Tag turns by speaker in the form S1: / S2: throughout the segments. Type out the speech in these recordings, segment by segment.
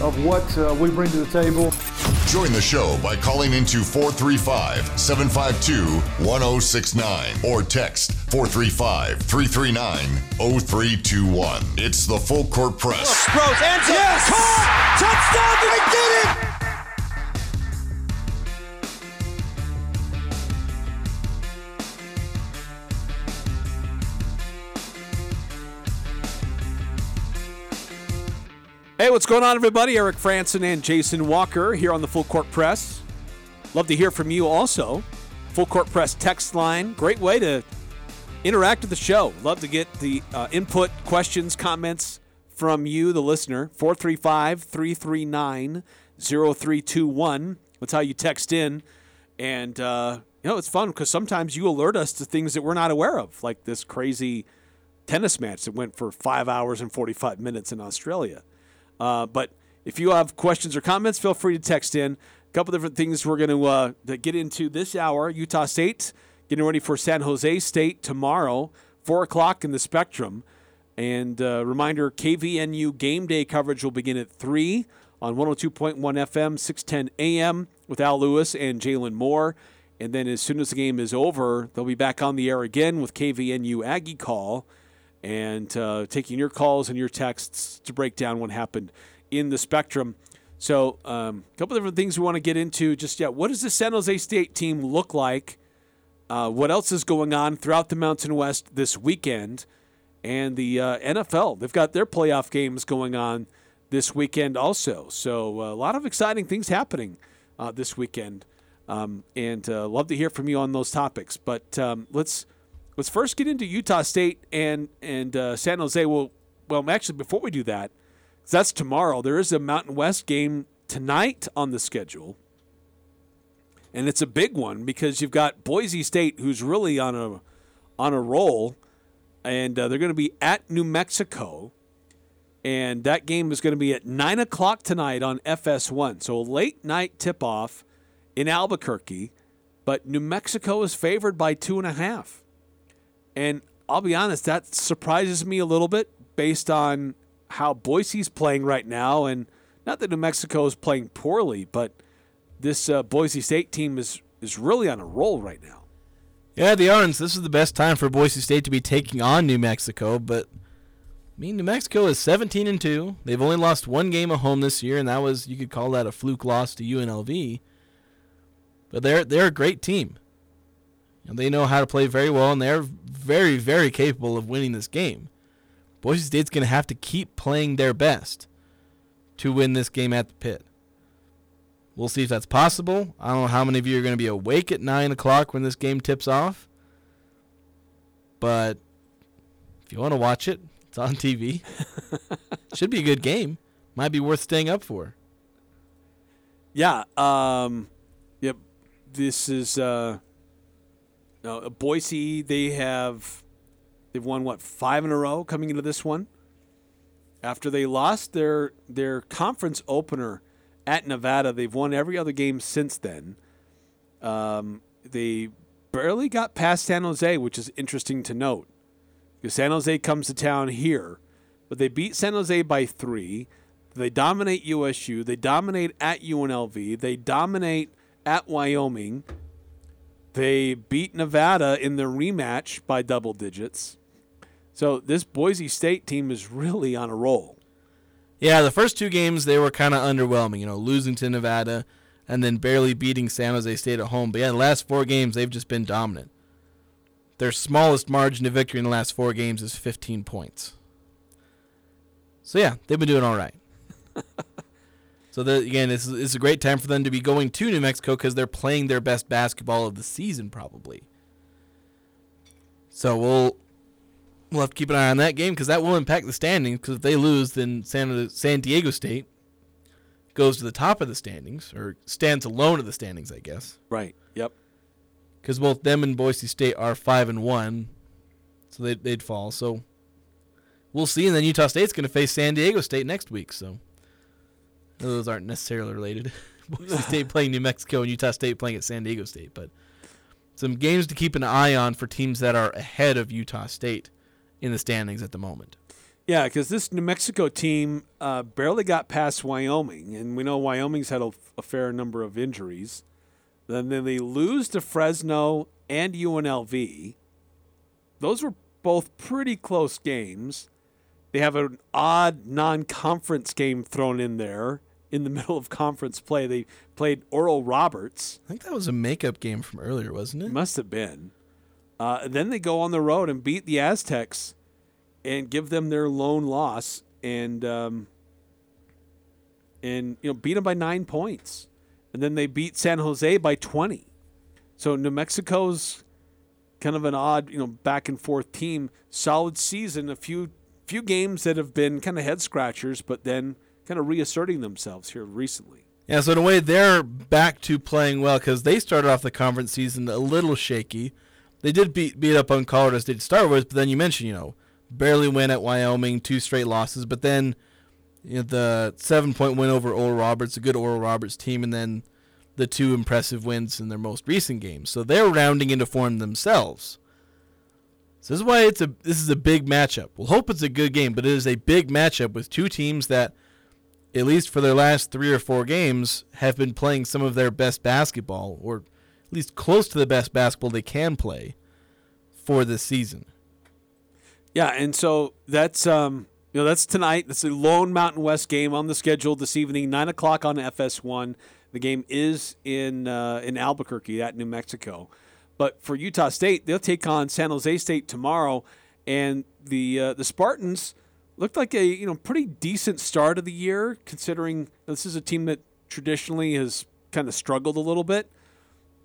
S1: of what uh, we bring to the table.
S2: Join the show by calling into 435 752 1069 or text 435 339 0321. It's the Full Court Press.
S3: Sproles, ends yes! Caught! Touchdown! They did it!
S4: Hey, what's going on, everybody? Eric Frandsen and Jason Walker here on the Full Court Press. Love to hear from you also. Full Court Press text line. Great way to interact with the show. Love to get the uh, input, questions, comments from you, the listener. 435 339 0321. That's how you text in. And, uh, you know, it's fun because sometimes you alert us to things that we're not aware of, like this crazy tennis match that went for five hours and 45 minutes in Australia. Uh, but if you have questions or comments, feel free to text in. A couple different things we're going to uh, get into this hour. Utah State getting ready for San Jose State tomorrow, 4 o'clock in the Spectrum. And uh, reminder KVNU game day coverage will begin at 3 on 102.1 FM, 610 AM with Al Lewis and Jalen Moore. And then as soon as the game is over, they'll be back on the air again with KVNU Aggie Call and uh, taking your calls and your texts to break down what happened in the spectrum. So, a um, couple different things we want to get into. Just yeah, what does the San Jose State team look like? Uh, what else is going on throughout the Mountain West this weekend? And the uh, NFL, they've got their playoff games going on this weekend also. So, uh, a lot of exciting things happening uh, this weekend. Um, and uh, love to hear from you on those topics. But um, let's let's first get into Utah State and and uh, San Jose. Well, well, actually, before we do that, that's tomorrow. There is a Mountain West game tonight on the schedule, and it's a big one because you've got Boise State, who's really on a on a roll, and uh, they're going to be at New Mexico. And that game is going to be at 9 o'clock tonight on FS1. So a late night tip off in Albuquerque. But New Mexico is favored by two and a half. And I'll be honest, that surprises me a little bit based on how Boise's playing right now. And not that New Mexico is playing poorly, but this uh, Boise State team is, is really on a roll right now.
S5: Yeah, the. And this is the best time for Boise State to be taking on New Mexico. But I mean, New Mexico is 17 and two. They've only lost one game at home this year, and that was you could call that a fluke loss to UNLV. But they're they're a great team. And they know how to play very well, and they're very, very capable of winning this game. Boise State's going to have to keep playing their best to win this game at the pit. We'll see if that's possible. I don't know how many of you are going to be awake at 9 o'clock when this game tips off. But if you want to watch it, it's on TV. Should be a good game. Might be worth staying up for.
S4: Yeah. Um, yep. This is. Uh, now, Boise, they have they've won what five in a row coming into this one. After they lost their their conference opener at Nevada, they've won every other game since then. Um, they barely got past San Jose, which is interesting to note. Because San Jose comes to town here, but they beat San Jose by three. They dominate USU. They dominate at UNLV. They dominate at Wyoming. They beat Nevada in the rematch by double digits. So this Boise State team is really on a roll.
S5: Yeah, the first two games they were kind of underwhelming, you know, losing to Nevada and then barely beating San Jose State at home. But yeah, the last four games they've just been dominant. Their smallest margin of victory in the last four games is 15 points. So yeah, they've been doing all right. So the, again, it's, it's a great time for them to be going to New Mexico because they're playing their best basketball of the season, probably. So we'll we'll have to keep an eye on that game because that will impact the standings. Because if they lose, then San San Diego State goes to the top of the standings or stands alone at the standings, I guess.
S4: Right. Yep.
S5: Because both them and Boise State are five and one, so they'd, they'd fall. So we'll see. And then Utah State's going to face San Diego State next week. So those aren't necessarily related. Boise State playing New Mexico and Utah State playing at San Diego State, but some games to keep an eye on for teams that are ahead of Utah State in the standings at the moment.
S4: Yeah, because this New Mexico team uh, barely got past Wyoming, and we know Wyoming's had a, a fair number of injuries. Then, then they lose to Fresno and UNLV. Those were both pretty close games. They have an odd non-conference game thrown in there in the middle of conference play. They played Oral Roberts.
S5: I think that was a makeup game from earlier, wasn't it?
S4: Must have been. Uh, then they go on the road and beat the Aztecs and give them their lone loss and um, and you know beat them by nine points, and then they beat San Jose by twenty. So New Mexico's kind of an odd you know back and forth team. Solid season, a few few games that have been kind of head scratchers, but then kind of reasserting themselves here recently.
S5: Yeah, so in a way they're back to playing well because they started off the conference season a little shaky. They did beat beat up on Colorado State to start with, but then you mentioned you know barely win at Wyoming, two straight losses, but then you know, the seven point win over Oral Roberts, a good Oral Roberts team, and then the two impressive wins in their most recent games. So they're rounding into form themselves. So this is why it's a this is a big matchup. We'll hope it's a good game, but it is a big matchup with two teams that, at least for their last three or four games, have been playing some of their best basketball, or at least close to the best basketball they can play for this season.
S4: Yeah, and so that's um, you know that's tonight. That's the Lone Mountain West game on the schedule this evening, nine o'clock on FS1. The game is in uh, in Albuquerque, at New Mexico. But for Utah State, they'll take on San Jose State tomorrow, and the uh, the Spartans looked like a you know pretty decent start of the year, considering this is a team that traditionally has kind of struggled a little bit.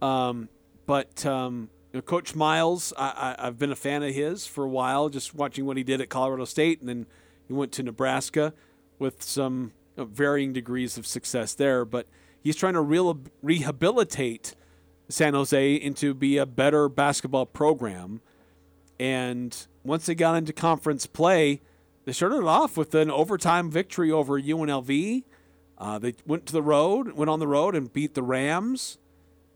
S4: Um, but um, you know, Coach Miles, I, have been a fan of his for a while, just watching what he did at Colorado State, and then he went to Nebraska with some you know, varying degrees of success there. But he's trying to re- rehabilitate San Jose into be a better basketball program. And once they got into conference play, they started off with an overtime victory over UNLV. Uh, they went to the road, went on the road, and beat the Rams.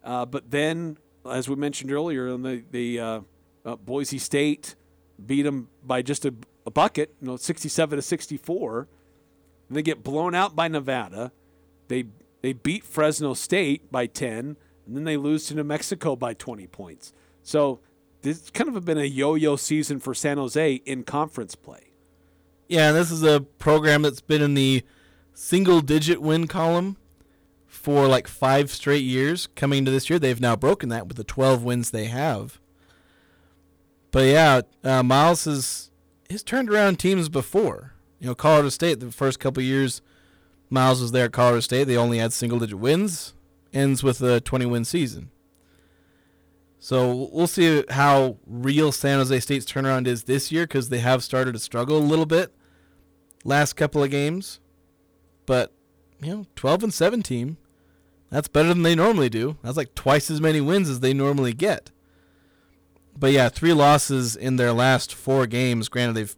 S4: Uh, but then as we mentioned earlier, the the uh, uh, Boise State beat them by just a, a, bucket, you know, 67 to 64. And they get blown out by Nevada. They they beat Fresno State by 10, and then they lose to New Mexico by 20 points. So this kind of been a yo-yo season for San Jose in conference play.
S5: Yeah, this is a program that's been in the single-digit win column for like five straight years. Coming into this year, they've now broken that with the 12 wins they have. But yeah, uh, Miles has has turned around teams before. You know, Colorado State the first couple years, Miles was there at Colorado State. They only had single digit wins. Ends with a 20 win season. So we'll see how real San Jose State's turnaround is this year because they have started to struggle a little bit last couple of games. But you know, 12 and 7 team that's better than they normally do. That's like twice as many wins as they normally get. But yeah, three losses in their last four games. Granted, they've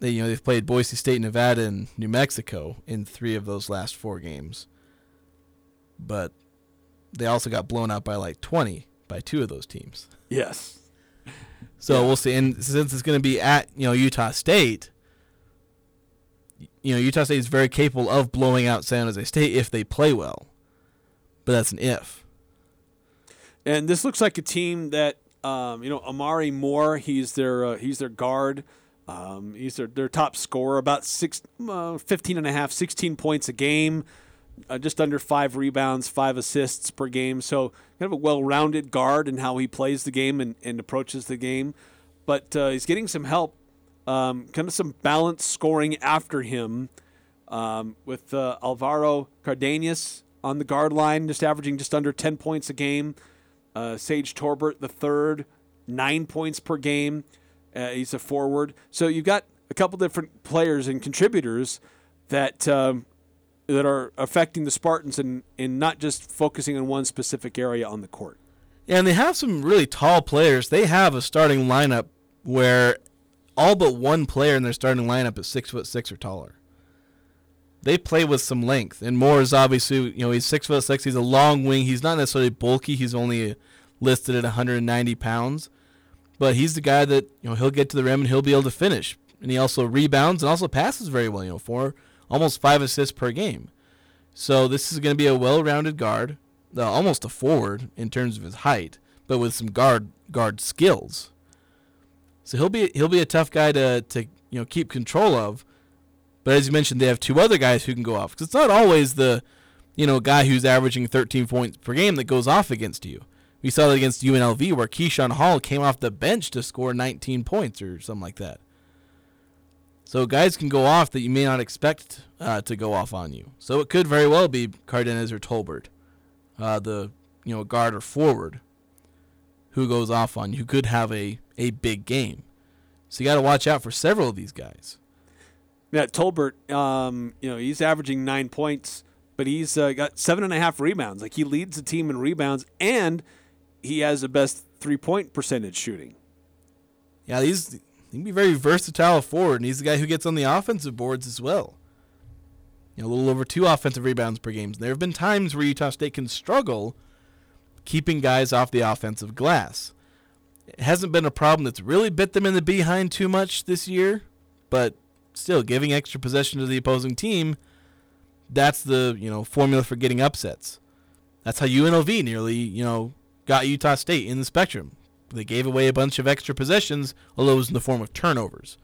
S5: they you know they've played Boise State, Nevada, and New Mexico in three of those last four games. But they also got blown out by like twenty by two of those teams.
S4: Yes.
S5: So yeah. we'll see. And since it's going to be at you know Utah State, you know, Utah State is very capable of blowing out San Jose State if they play well. But that's an if.
S4: And this looks like a team that um, you know Omari Moore. He's their uh, he's their guard. Um, he's their, their top scorer, about six, uh, 15 and a half, 16 points a game, uh, just under five rebounds, five assists per game. So kind of a well-rounded guard in how he plays the game and, and approaches the game. But uh, he's getting some help um, kind of some balanced scoring after him um, with uh, Alvaro Cardenas on the guard line, just averaging just under 10 points a game. Uh, Sage Tolbert, the third, nine points per game. Uh, he's a forward. So you've got a couple different players and contributors that um, that are affecting the Spartans and, and not just focusing on one specific area on the court.
S5: Yeah, and they have some really tall players. They have a starting lineup where all but one player in their starting lineup is six foot six or taller. They play with some length, and Moore is obviously, you know, he's six foot six. He's a long wing. He's not necessarily bulky. He's only listed at 190 pounds, but he's the guy that you know he'll get to the rim and he'll be able to finish. And he also rebounds and also passes very well. You know, for almost five assists per game. So this is going to be a well-rounded guard, uh, almost a forward in terms of his height, but with some guard guard skills. So he'll be he'll be a tough guy to to you know keep control of. But as you mentioned, they have two other guys who can go off because it's not always the you know guy who's averaging 13 points per game that goes off against you. We saw that against UNLV where Keyshawn Hall came off the bench to score 19 points or something like that. So guys can go off that you may not expect uh, to go off on you. So it could very well be Cardenas or Tolbert, uh, the you know guard or forward, who goes off on you, who could have a, a big game. So you got to watch out for several of these guys.
S4: Yeah, Tolbert, um, you know, he's averaging nine points, but he's uh, got seven and a half rebounds. Like he leads the team in rebounds, and he has the best three point percentage shooting.
S5: Yeah, he's he can be very versatile forward, and he's the guy who gets on the offensive boards as well. You know, a little over two offensive rebounds per game. There have been times where Utah State can struggle keeping guys off the offensive glass. It hasn't been a problem that's really bit them in the behind too much this year, but still giving extra possession to the opposing team, that's the, you know, formula for getting upsets. That's how UNLV nearly, you know, got Utah State in the spectrum. They gave away a bunch of extra possessions, although it was in the form of turnovers.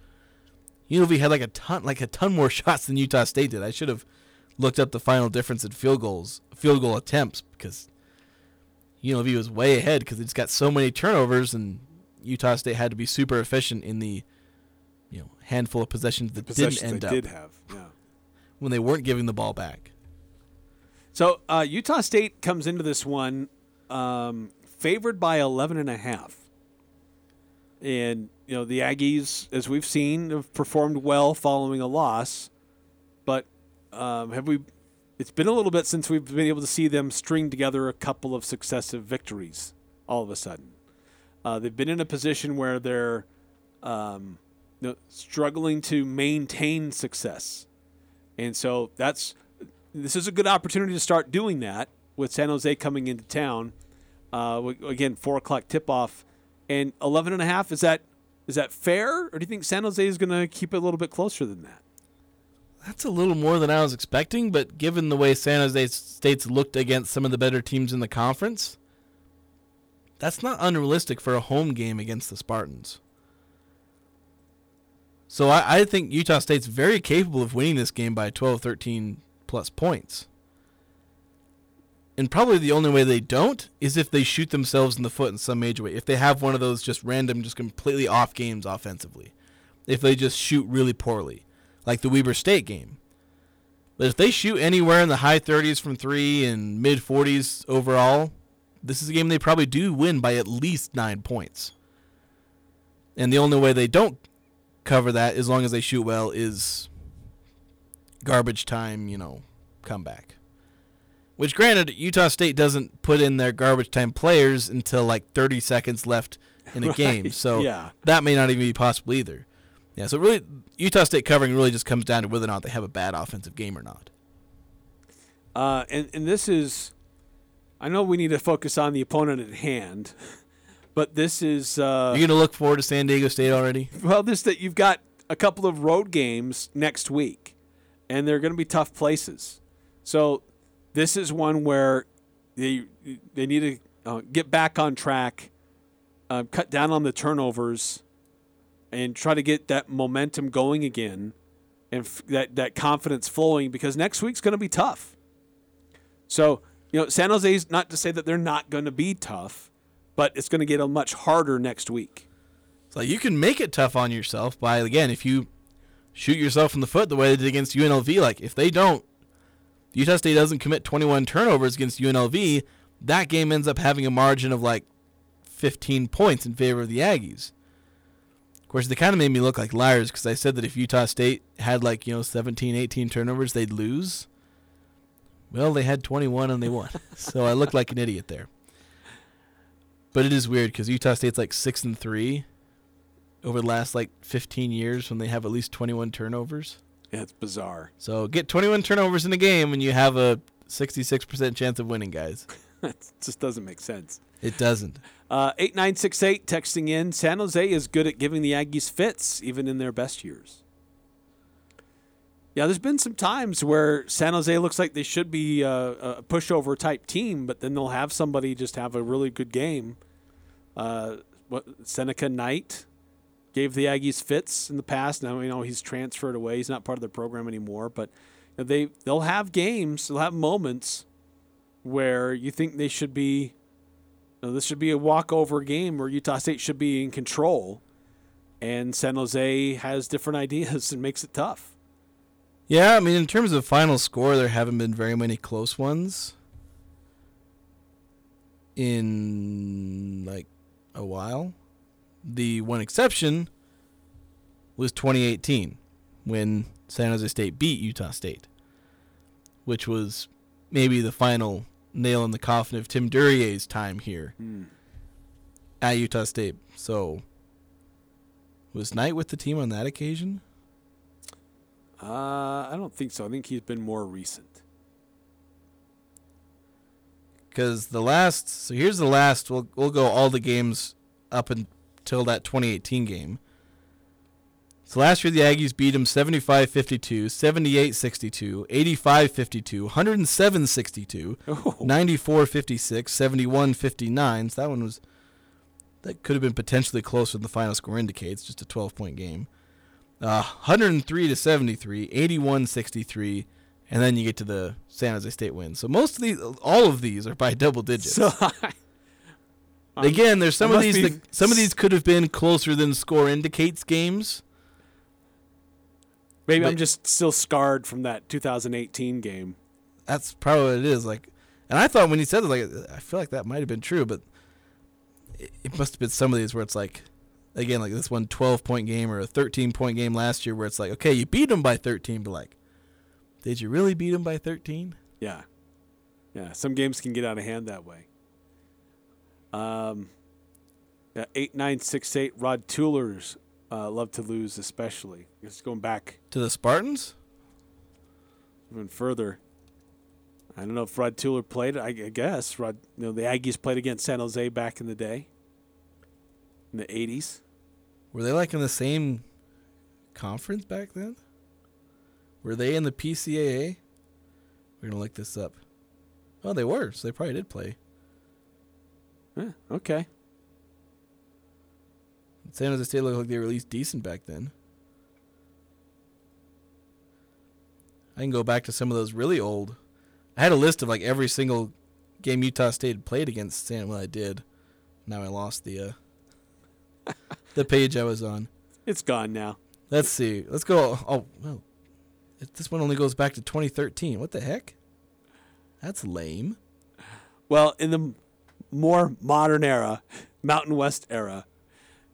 S5: UNLV had like a ton, like a ton more shots than Utah State did. I should have looked up the final difference in field goals, field goal attempts, because UNLV was way ahead because it's got so many turnovers, and Utah State had to be super efficient in the, you know, handful of possessions that
S4: Possessions
S5: didn't end
S4: they
S5: up
S4: did have. Yeah.
S5: when they weren't giving the ball back.
S4: So uh, Utah State comes into this one um, favored by 11 and a half. And, you know, the Aggies, as we've seen, have performed well following a loss. But um, have we? It's been a little bit since we've been able to see them string together a couple of successive victories all of a sudden. Uh, they've been in a position where they're um, you know, struggling to maintain success. And so that's this is a good opportunity to start doing that with San Jose coming into town. Uh, again, four o'clock tip off, and eleven and a half. Is that is that fair, or do you think San Jose is going to keep it a little bit closer than that?
S5: That's a little more than I was expecting, but given the way San Jose State's looked against some of the better teams in the conference, that's not unrealistic for a home game against the Spartans. So I, I think Utah State's very capable of winning this game by 12, 13 plus points. And probably the only way they don't is if they shoot themselves in the foot in some major way. If they have one of those just random, just completely off games offensively. If they just shoot really poorly, like the Weber State game. But if they shoot anywhere in the high 30s from three and mid 40s overall, this is a game they probably do win by at least nine points. And the only way they don't cover that, as long as they shoot well, is garbage time, you know, comeback. Which, granted, Utah State doesn't put in their garbage time players until like 30 seconds left in a game. So
S4: yeah.
S5: that may not even be possible either. Yeah, so really, Utah State covering really just comes down to whether or not they have a bad offensive game or not.
S4: Uh, and and this is, I know we need to focus on the opponent at hand, but this is uh,
S5: You're going to look forward to San Diego State already?
S4: well, this that you've got a couple of road games next week, and they're going to be tough places. So this is one where they they need to uh, get back on track, uh, cut down on the turnovers, and try to get that momentum going again, and f- that that confidence flowing because next week's going to be tough. So you know, San Jose's not to say that they're not going to be tough, but it's going to get a much harder next week.
S5: So you can make it tough on yourself by again if you shoot yourself in the foot the way they did against UNLV. Like if they don't, if Utah State doesn't commit 21 turnovers against UNLV, that game ends up having a margin of like 15 points in favor of the Aggies. Of course, they kind of made me look like liars because I said that if Utah State had like you know 17, 18 turnovers, they'd lose. Well, they had 21 and they won, so I looked like an idiot there. But it is weird because Utah State's like six and three over the last like 15 years when they have at least 21 turnovers.
S4: Yeah, it's bizarre.
S5: So get 21 turnovers in a game and you have a 66% chance of winning, guys.
S4: it just doesn't make sense.
S5: It doesn't.
S4: Uh, 8968 texting in San Jose is good at giving the Aggies fits, even in their best years. Yeah, there's been some times where San Jose looks like they should be uh, a pushover type team, but then they'll have somebody just have a really good game. Uh, what Seneca Knight gave the Aggies fits in the past. Now you know he's transferred away; he's not part of the program anymore. But they they'll have games, they'll have moments where you think they should be. Know, this should be a walkover game where Utah State should be in control, and San Jose has different ideas and makes it tough.
S5: Yeah, I mean, in terms of final score, there haven't been very many close ones in like a while. The one exception was 2018 when San Jose State beat Utah State, which was maybe the final nail in the coffin of Tim Duryea's time here
S4: Hmm.
S5: at Utah State. So, was Knight with the team on that occasion?
S4: Uh, I don't think so. I think he's been more recent.
S5: because the last so here's the last we'll we'll go all the games up until that 2018 game. So last year the Aggies beat them 75-52, 78-62, 85-52, 107-62,
S4: Oh,
S5: 94-56, 71-59. So that one was that could have been potentially closer than the final score indicates, just a 12-point game. Uh, 103 to 73, 81 63, and then you get to the San Jose State win. So most of these, all of these are by double digits.
S4: so
S5: Again, there's some of these.
S4: be
S5: That, some of these could have been closer than score indicates games.
S4: Maybe I'm just still scarred from that 2018 game.
S5: That's probably what it is. Like, and I thought when he said it, like, I feel like that might have been true, but it, it must have been some of these where it's like, again, like this one 12 point game or a 13 point game last year where it's like, okay, you beat them by 13, but like, did you really beat them by 13?
S4: Yeah. Yeah. Some games can get out of hand that way. Um, yeah, 8968 Rod Tuellers uh, love to lose, especially. Just going back
S5: To the Spartans?
S4: even further. I don't know if Rod Tueller played. I, I guess Rod. You know, the Aggies played against San Jose back in the day, in the '80s.
S5: Were they like in the same conference back then? Were they in the PCAA? We're gonna look this up. Oh, they were. So they probably did play.
S4: Yeah, okay.
S5: San Jose State looked like they were at least decent back then. I can go back to some of those really old. I had a list of like every single game Utah State had played against San. Well, I did. Now I lost the uh, the page I was on.
S4: It's gone now.
S5: Let's see. Let's go. Oh, well, it- this one only goes back to 2013. What the heck? That's lame.
S4: Well, in the more modern era, Mountain West era,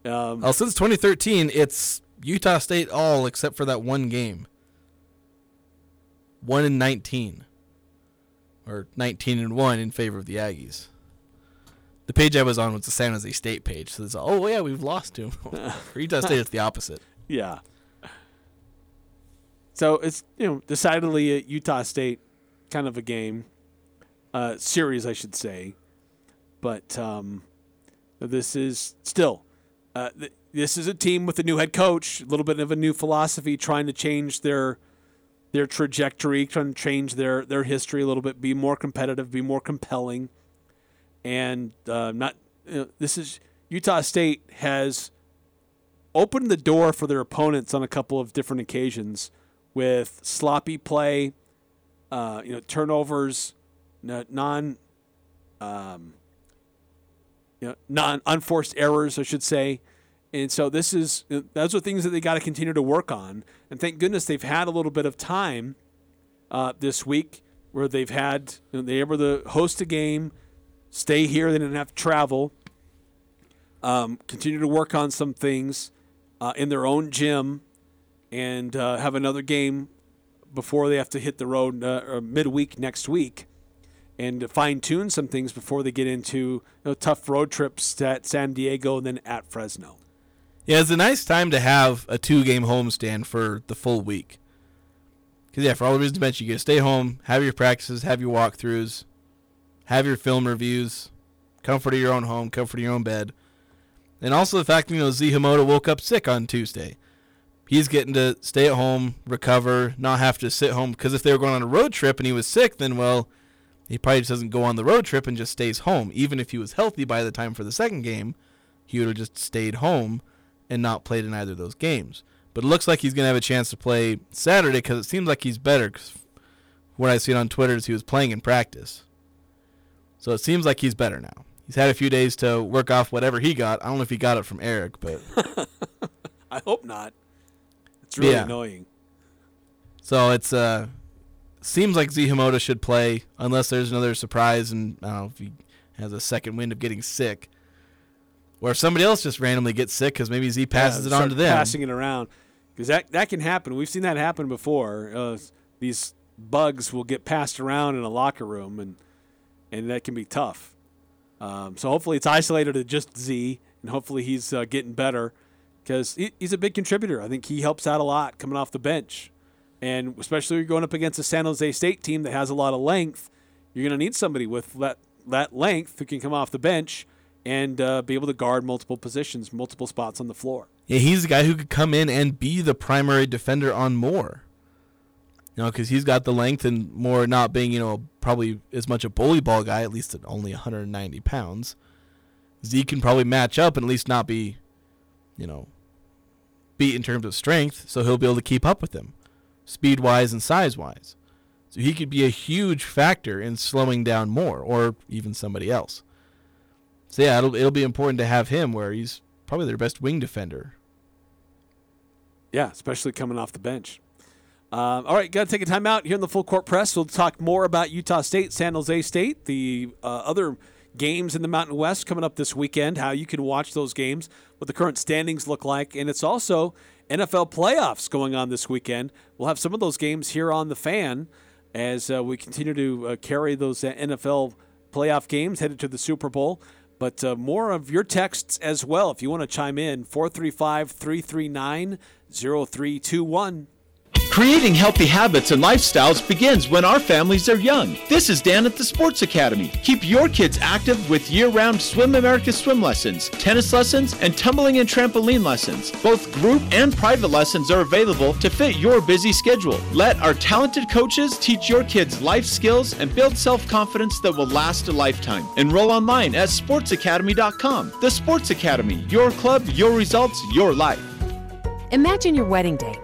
S4: um,
S5: Oh, since 2013, it's Utah State all except for that one game. One in 19, or 19 and one in favor of the Aggies. The page I was on was the San Jose State page, so it's oh yeah, we've lost to 'em. For Utah State, it's the opposite.
S4: yeah. So it's you know decidedly a Utah State kind of a game, uh, series I should say, but um, this is still uh, th- this is a team with a new head coach, a little bit of a new philosophy, trying to change their their trajectory, trying to change their their history a little bit, be more competitive, be more compelling, and uh, not. You know, this is Utah State has opened the door for their opponents on a couple of different occasions with sloppy play, uh, you know, turnovers, non, um, you know, non unforced errors, I should say. And so this is those are things that they got to continue to work on. And thank goodness they've had a little bit of time uh, this week where they've had you know, they able to host a game, stay here, they didn't have to travel. Um, continue to work on some things uh, in their own gym, and uh, have another game before they have to hit the road uh, midweek next week, and fine tune some things before they get into you know, tough road trips at San Diego and then at Fresno.
S5: Yeah, it's a nice time to have a two game homestand for the full week. Because, yeah, for all the reasons mentioned, you get to stay home, have your practices, have your walkthroughs, have your film reviews, comfort of your own home, comfort of your own bed. And also the fact that, you know, Zee Hamoda woke up sick on Tuesday. He's getting to stay at home, recover, not have to sit home. Because if they were going on a road trip and he was sick, then, well, he probably just doesn't go on the road trip and just stays home. Even if he was healthy by the time for the second game, he would have just stayed home and not played in either of those games. But it looks like he's going to have a chance to play Saturday because it seems like he's better. Cause what I've seen on Twitter is he was playing in practice. So it seems like he's better now. He's had a few days to work off whatever he got. I don't know if he got it from Eric, but
S4: I hope not. It's really
S5: Yeah.
S4: annoying.
S5: so it's uh seems like Zee Hamoda should play unless there's another surprise and I don't know if he has a second wind of getting sick. Or if somebody else just randomly gets sick because maybe Z passes
S4: Yeah,
S5: it on to them.
S4: Passing it around. Because that, that can happen. We've seen that happen before. Uh, these bugs will get passed around in a locker room, and, and that can be tough. Um, so hopefully it's isolated to just Z, and hopefully he's uh, getting better because he, he's a big contributor. I think he helps out a lot coming off the bench. And especially you're going up against a San Jose State team that has a lot of length, you're going to need somebody with that, that length who can come off the bench and uh, be able to guard multiple positions, multiple spots on the floor.
S5: Yeah, he's the guy who could come in and be the primary defender on Moore. You know, because he's got the length and Moore not being, you know, probably as much a bully ball guy, at least at only 190 pounds. Z can probably match up and at least not be, you know, beat in terms of strength, so he'll be able to keep up with him, speed wise and size wise. So he could be a huge factor in slowing down more, or even somebody else. So yeah, it'll it'll be important to have him where he's probably their best wing defender.
S4: Yeah, especially coming off the bench. Um, all right, got to take a time out here in the full court press. We'll talk more about Utah State, San Jose State, the uh, other games in the Mountain West coming up this weekend, how you can watch those games, what the current standings look like, and it's also NFL playoffs going on this weekend. We'll have some of those games here on the fan as uh, we continue to uh, carry those uh, NFL playoff games headed to the Super Bowl. But uh, more of your texts as well if you want to chime in 435 339 0321.
S6: Creating healthy habits and lifestyles begins when our families are young. This is Dan at the Sports Academy. Keep your kids active with year round Swim America swim lessons, tennis lessons, and tumbling and trampoline lessons. Both group and private lessons are available to fit your busy schedule. Let our talented coaches teach your kids life skills and build self confidence that will last a lifetime. Enroll online at sportsacademy.com. The Sports Academy, your club, your results, your life.
S7: Imagine your wedding day.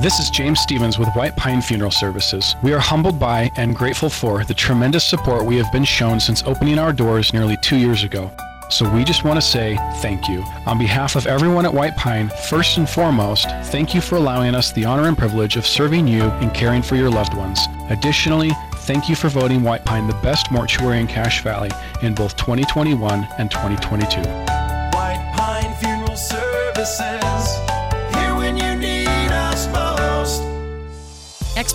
S8: This is James Stevens with White Pine Funeral Services. We are humbled by and grateful for the tremendous support we have been shown since opening our doors nearly two years ago. So we just want to say thank you. On behalf of everyone at White Pine, first and foremost, thank you for allowing us the honor and privilege of serving you and caring for your loved ones. Additionally, thank you for voting White Pine the best mortuary in Cache Valley in both 2021 and 2022.
S3: White Pine Funeral Services.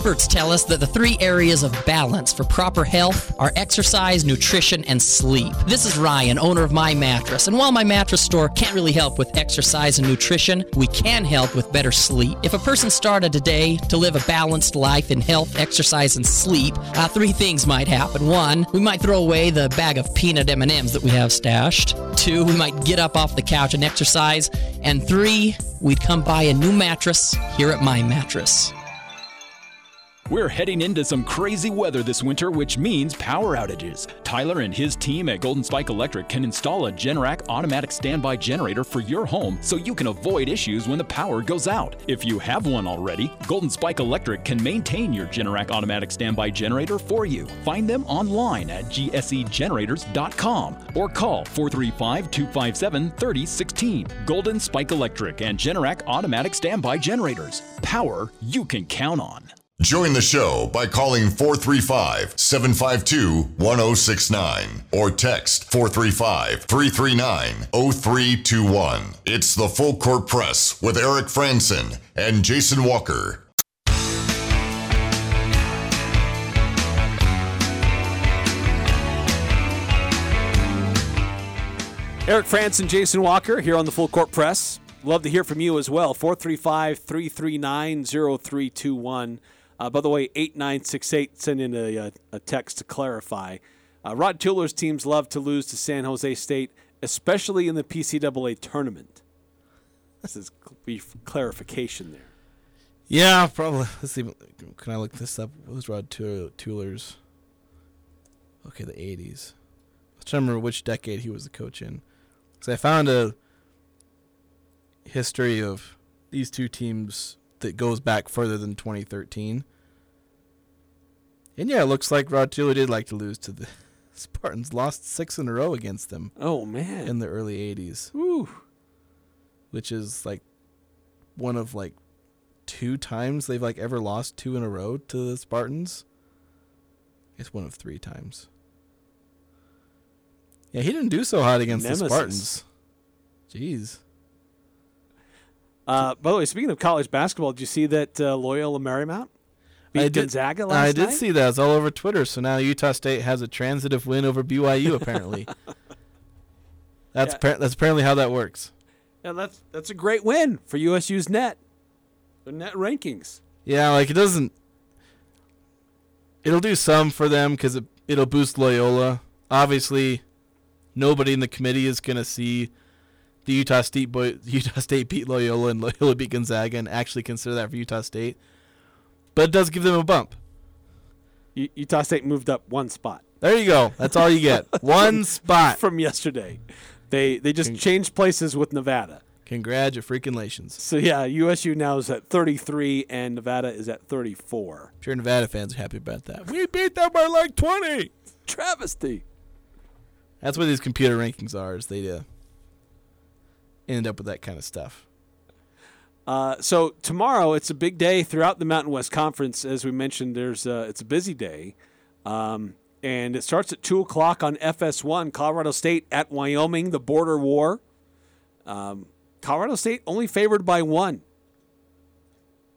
S9: Experts tell us that the three areas of balance for proper health are exercise, nutrition, and sleep. This is Ryan, owner of My Mattress, and while my mattress store can't really help with exercise and nutrition, we can help with better sleep. If a person started today to live a balanced life in health, exercise, and sleep, uh, three things might happen. One, we might throw away the bag of peanut M&Ms that we have stashed. Two, we might get up off the couch and exercise. And three, we'd come buy a new mattress here at My Mattress.
S10: We're heading into some crazy weather this winter, which means power outages. Tyler and his team at Golden Spike Electric can install a Generac automatic standby generator for your home so you can avoid issues when the power goes out. If you have one already, Golden Spike Electric can maintain your Generac automatic standby generator for you. Find them online at gsegenerators.com or call 435 257 3016. Golden Spike Electric and Generac automatic standby generators. Power you can count on.
S2: Join the show by calling 435 752 1069 or text 435 339 0321. It's the Full Court Press with Eric Frandsen and Jason Walker.
S4: Eric Frandsen, Jason Walker here on the Full Court Press. Love to hear from you as well. 435 339 0321. Uh, by the way, 8968 send in a, a, a text to clarify. Uh, Rod Tueller's teams love to lose to San Jose State, especially in the PCAA tournament. This is brief clarification there.
S5: Yeah, probably. Let's see. Can I look this up? What was Rod Tueller's? Okay, the 80s. Let's try to remember which decade he was the coach in. Because I found a history of these two teams that goes back further than 2013. And yeah, it looks like Rod Tueller did like to lose to the Spartans. Lost six in a row against them.
S4: Oh man!
S5: In the early '80s.
S4: Ooh.
S5: Which is like one of like two times they've like ever lost two in a row to the Spartans. It's one of three times. Yeah, he didn't do so hot against
S4: Nemesis.
S5: the Spartans. Jeez.
S4: Uh, by the way, speaking of college basketball, did you see that uh, Loyola Marymount beat
S5: I did,
S4: Gonzaga last
S5: I did
S4: night?
S5: see that. It's all over Twitter. So now Utah State has a transitive win over BYU. Apparently, that's
S4: Yeah.
S5: appar- that's apparently how that works.
S4: Yeah, that's that's a great win for USU's net. The net rankings.
S5: Yeah, like it doesn't. It'll do some for them because it, it'll boost Loyola. Obviously, nobody in the committee is gonna see the Utah State boy, Utah State beat Loyola and Loyola beat Gonzaga and actually consider that for Utah State. But it does give them a bump.
S4: U- Utah State moved up one spot.
S5: There you go. That's all you get. One spot
S4: from yesterday. They they just changed places with Nevada.
S5: Congratulations.
S4: So yeah, USU now is at 33 and Nevada is at 34.
S5: Sure, Nevada fans are happy about that. We beat them by like twenty.
S4: Travesty.
S5: That's what these computer rankings are. Is they uh, end up with that kind of stuff.
S4: Uh, so tomorrow it's a big day throughout the Mountain West Conference. As we mentioned, there's uh, it's a busy day, um, and it starts at two o'clock on FS1. Colorado State at Wyoming, the border war. Um, Colorado State only favored by one.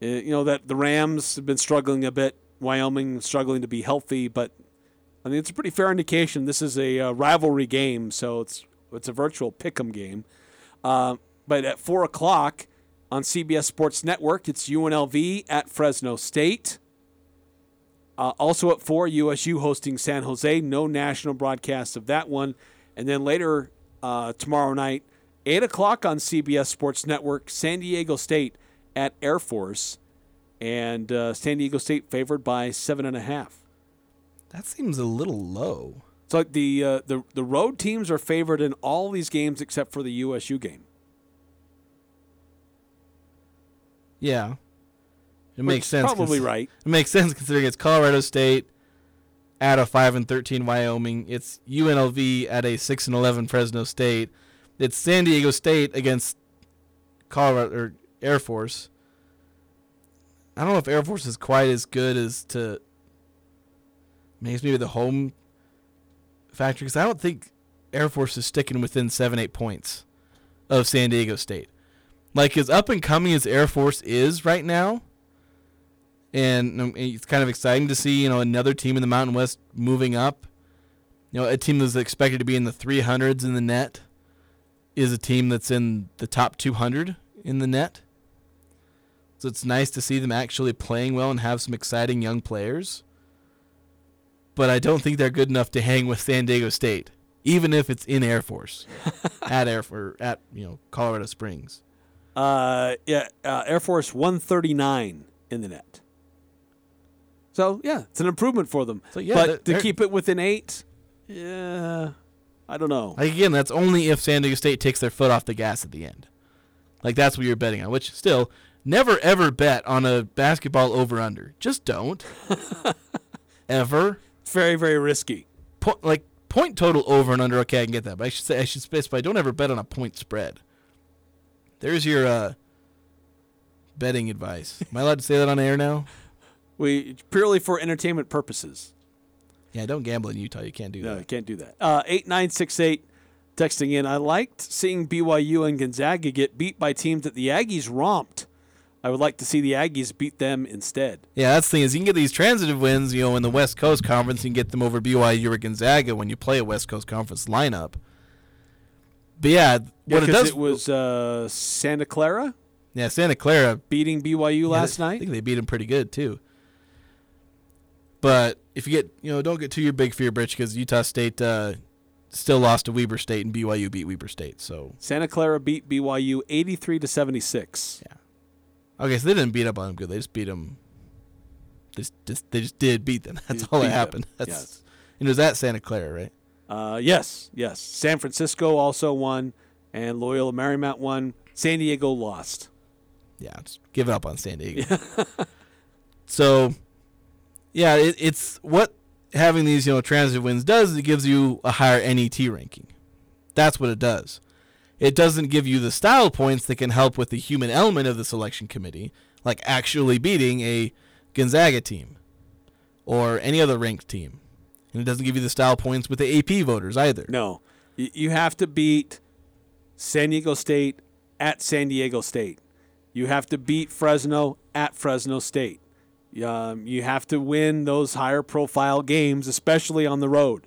S4: Uh, you know that the Rams have been struggling a bit. Wyoming struggling to be healthy, but I think it's a pretty fair indication. This is a uh, rivalry game, so it's it's a virtual pick'em game. Uh, but at four o'clock on CBS Sports Network, it's UNLV at Fresno State. Uh, also at four, USU hosting San Jose. No national broadcast of that one. And then later uh, tomorrow night, eight o'clock on CBS Sports Network, San Diego State at Air Force, and uh, San Diego State favored by seven and a half.
S5: That seems a little low.
S4: So the uh, the the road teams are favored in all these games except for the USU game.
S5: Yeah. It
S4: Which
S5: makes sense.
S4: probably right.
S5: It makes sense considering it's Colorado State at a five and thirteen Wyoming. It's UNLV at a six and eleven Fresno State. It's San Diego State against Colorado or Air Force. I don't know if Air Force is quite as good as to. Maybe maybe the home factor because I don't think Air Force is sticking within seven eight points of San Diego State. Like as up and coming as Air Force is right now, and um, it's kind of exciting to see you know another team in the Mountain West moving up. You know, a team that's expected to be in the 300s in the net is a team that's in the top 200 in the net. So it's nice to see them actually playing well and have some exciting young players. But I don't think they're good enough to hang with San Diego State, even if it's in Air Force, at Air for at you know Colorado Springs.
S4: Uh, yeah, uh, Air Force 139 in the net. So yeah, it's an improvement for them.
S5: So, yeah,
S4: but to keep it within eight, yeah, I don't know.
S5: Again, that's only if San Diego State takes their foot off the gas at the end. Like that's what you're betting on. Which still, never ever bet on a basketball over under. Just don't. ever.
S4: Very very risky.
S5: Po- like point total over and under. Okay, I can get that, but I should say I should specify. Don't ever bet on a point spread. There's your uh, betting advice. Am I allowed to say that on air now?
S4: We purely for entertainment purposes.
S5: Yeah, don't gamble in Utah. You can't do
S4: No,
S5: that.
S4: you can't do that. Uh, eight nine six eight, texting in. I liked seeing BYU and Gonzaga get beat by teams that the Aggies romped. I would like to see the Aggies beat them instead.
S5: Yeah, that's the thing is you can get these transitive wins, you know, in the West Coast Conference, you can get them over BYU or Gonzaga when you play a West Coast Conference lineup. But yeah,
S4: Yeah,
S5: what it does,
S4: it was uh, Santa Clara
S5: yeah, Santa Clara
S4: beating BYU
S5: yeah,
S4: last
S5: they- I
S4: night.
S5: think they beat them pretty good too. But if you get, you know, don't get too your big fear, Bridge, because Utah State uh, still lost to Weber State and BYU beat Weber State. So
S4: Santa Clara beat BYU eighty three to seventy six.
S5: Yeah. Okay, so they didn't beat up on them good. They just beat them. They just, just they just did beat them. That's all that happened. That's,
S4: yes.
S5: And was at Santa Clara, right?
S4: Uh, yes, yes. San Francisco also won, and Loyola Marymount won. San Diego lost.
S5: yeah, just give up on San Diego. so, yeah, it, it's what having these you know transit wins does. is It gives you a higher NET ranking. That's what it does. It doesn't give you the style points that can help with the human element of the selection committee, like actually beating a Gonzaga team or any other ranked team. And it doesn't give you the style points with the AP voters either.
S4: No, you have to beat San Diego State at San Diego State. You have to beat Fresno at Fresno State. Um, you have to win those higher profile games, especially on the road.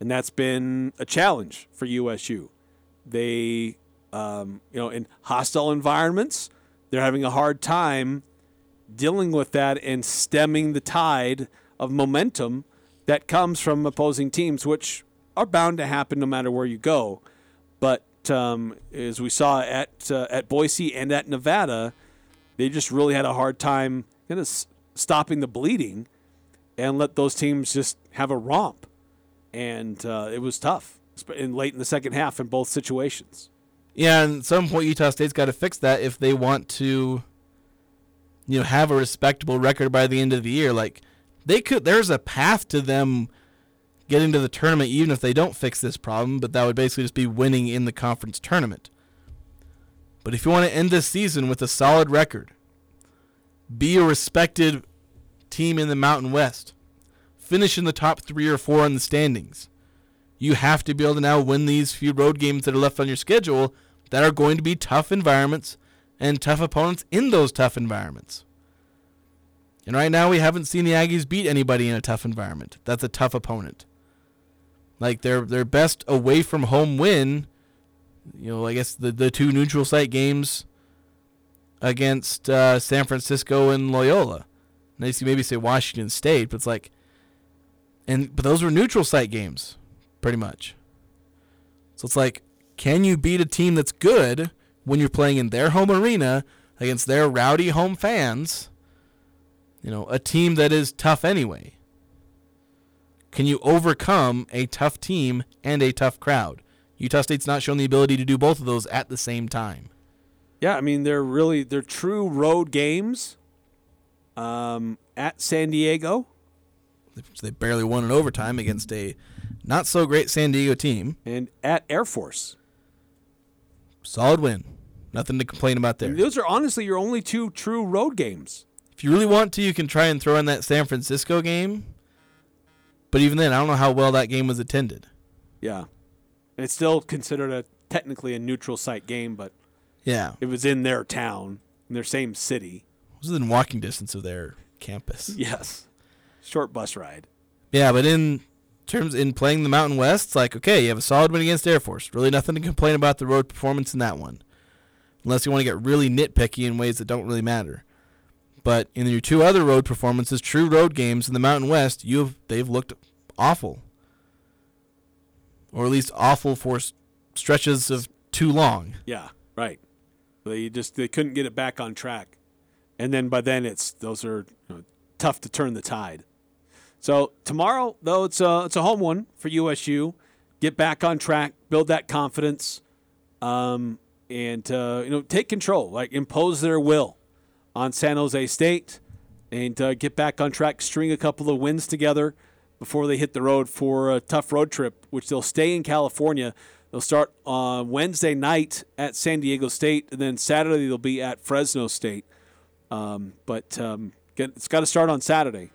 S4: And that's been a challenge for USU. They, um, you know, in hostile environments, they're having a hard time dealing with that and stemming the tide of momentum that comes from opposing teams, which are bound to happen no matter where you go. But um, as we saw at uh, at Boise and at Nevada, they just really had a hard time kind of stopping the bleeding and let those teams just have a romp. And uh, it was tough in late in the second half in both situations.
S5: Yeah, and some point Utah State's got to fix that if they want to, you know, have a respectable record by the end of the year. Like they could, there's a path to them getting to the tournament even if they don't fix this problem. But that would basically just be winning in the conference tournament. But if you want to end this season with a solid record, be a respected team in the Mountain West, finish in the top three or four in the standings you have to be able to now win these few road games that are left on your schedule that are going to be tough environments and tough opponents in those tough environments. And right now, we haven't seen the Aggies beat anybody in a tough environment. That's a tough opponent. Like their their best away from home win, you know, I guess the the two neutral site games against uh, San Francisco and Loyola. Nice, you maybe say Washington State, but it's like, and but those were neutral site games pretty much. So it's like, can you beat a team that's good when you're playing in their home arena against their rowdy home fans? You know, a team that is tough anyway. Can you overcome a tough team and a tough crowd? Utah State's not shown the ability to do both of those at the same time.
S4: Yeah, I mean they're really they're true road games. Um, at San Diego
S5: They barely won in overtime against a not so great San Diego team.
S4: and at Air Force.
S5: Solid win. Nothing to complain about there.
S4: And those are honestly your only two true road games.
S5: If you really want to, you can try and throw in that San Francisco game. But even then, I don't know how well that game was attended.
S4: Yeah, and it's still considered a technically a neutral site game, but
S5: Yeah.
S4: it was in their town, in their same city.
S5: It was in walking distance of their campus.
S4: Yes, short bus ride.
S5: Yeah, but in terms in playing the Mountain West, it's like okay, you have a solid win against Air Force. Really nothing to complain about the road performance in that one, unless you want to get really nitpicky in ways that don't really matter. But in your two other road performances, true road games in the Mountain West, you've they've looked awful, or at least awful for stretches of too long.
S4: Yeah, right. They just they couldn't get it back on track, and then by then it's those are you know, tough to turn the tide. So tomorrow, though, it's a it's a home one for USU. Get back on track, build that confidence, um, and uh, you know take control, like impose their will on San Jose State, and uh, get back on track. String a couple of wins together before they hit the road for a tough road trip, which they'll stay in California. They'll start on Wednesday night at San Diego State, and then Saturday they'll be at Fresno State. Um, but um, it's got to start on Saturday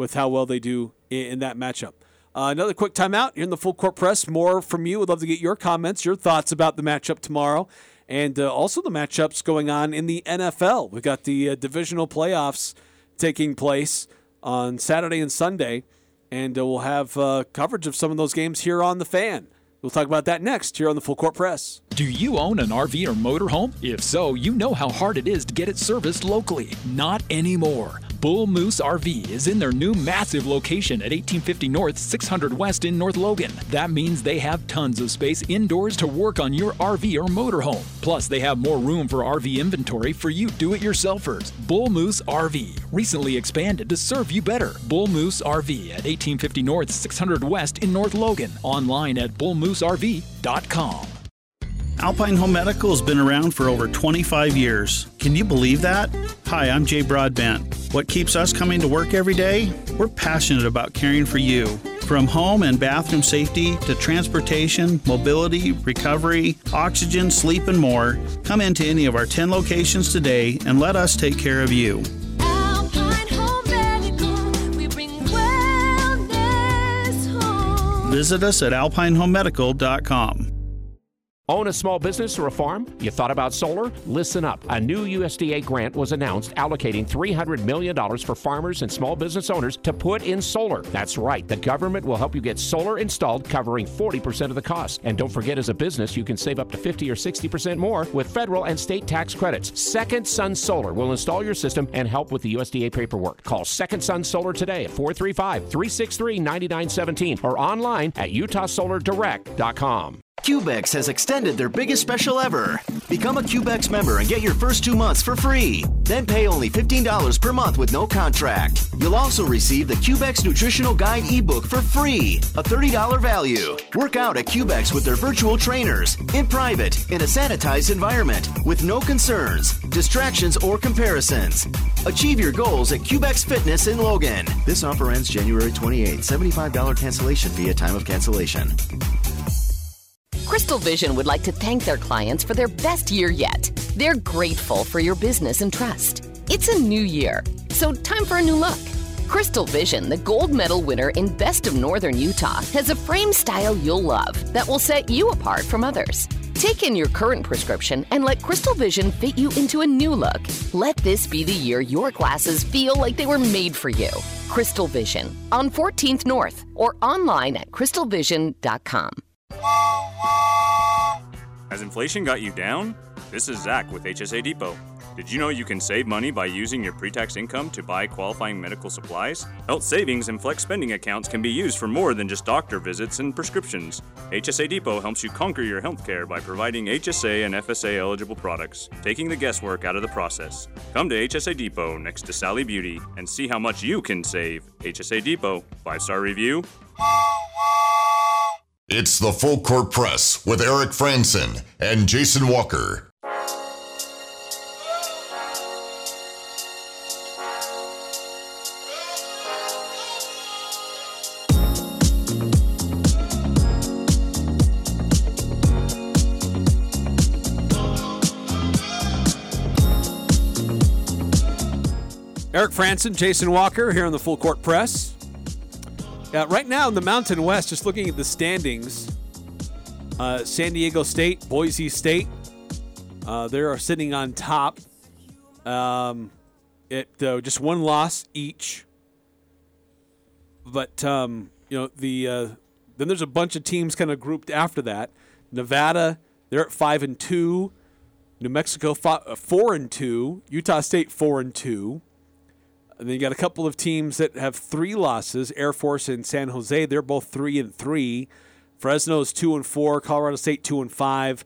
S4: with how well they do in, in that matchup. Uh, another quick timeout. You're in the full court press. More from you. Would love to get your comments, your thoughts about the matchup tomorrow, and uh, also the matchups going on in the NFL. We've got the uh, divisional playoffs taking place on Saturday and Sunday, and uh, we'll have uh, coverage of some of those games here on the fan. We'll talk about that next here on the Full Court Press.
S10: Do you own an RV or motorhome? If so, you know how hard it is to get it serviced locally. Not anymore. Bull Moose RV is in their new massive location at 1850 North, 600 West in North Logan. That means they have tons of space indoors to work on your RV or motorhome. Plus, they have more room for RV inventory for you do it yourselfers. Bull Moose RV, recently expanded to serve you better. Bull Moose RV at 1850 North, 600 West in North Logan. Online at bullmooserv.com.
S11: Alpine Home Medical has been around for over 25 years. Can you believe that? Hi, I'm Jay Broadbent. What keeps us coming to work every day? We're passionate about caring for you. From home and bathroom safety to transportation, mobility, recovery, oxygen, sleep, and more, come into any of our 10 locations today and let us take care of you. Visit us at alpinehomemedical.com.
S12: Own a small business or a farm? You thought about solar? Listen up. A new USDA grant was announced allocating $300 million for farmers and small business owners to put in solar. That's right. The government will help you get solar installed, covering 40% of the cost. And don't forget, as a business, you can save up to 50 or 60% more with federal and state tax credits. Second Sun Solar will install your system and help with the USDA paperwork. Call Second Sun Solar today at 435 363 9917 or online at utahsolardirect.com.
S13: Cubex has extended their biggest special ever. Become a Cubex member and get your first two months for free. Then pay only $15 per month with no contract. You'll also receive the Cubex Nutritional Guide ebook for free, a $30 value. Work out at Cubex with their virtual trainers, in private, in a sanitized environment, with no concerns, distractions, or comparisons. Achieve your goals at Cubex Fitness in Logan. This offer ends January 28. $75 cancellation fee at time of cancellation.
S14: Crystal Vision would like to thank their clients for their best year yet. They're grateful for your business and trust. It's a new year, so time for a new look. Crystal Vision, the gold medal winner in Best of Northern Utah, has a frame style you'll love that will set you apart from others. Take in your current prescription and let Crystal Vision fit you into a new look. Let this be the year your glasses feel like they were made for you. Crystal Vision on 14th North or online at crystalvision.com.
S15: Has inflation got you down? This is Zach with HSA Depot. Did you know you can save money by using your pre tax income to buy qualifying medical supplies? Health savings and flex spending accounts can be used for more than just doctor visits and prescriptions. HSA Depot helps you conquer your healthcare by providing HSA and FSA eligible products, taking the guesswork out of the process. Come to HSA Depot next to Sally Beauty and see how much you can save. HSA Depot, five star review.
S2: It's the Full Court Press with Eric Frandsen and Jason Walker.
S4: Eric Frandsen, Jason Walker here on the Full Court Press. Yeah, right now in the Mountain West, just looking at the standings, uh, San Diego State, Boise State, uh, they are sitting on top. Um, it uh, just one loss each. But um, you know the uh, then there's a bunch of teams kind of grouped after that. Nevada, they're at five and two. New Mexico five, uh, four and two. Utah State four and two. And then you got a couple of teams that have three losses. Air Force and San Jose, they're both three and three. Fresno's two and four. Colorado State two and five.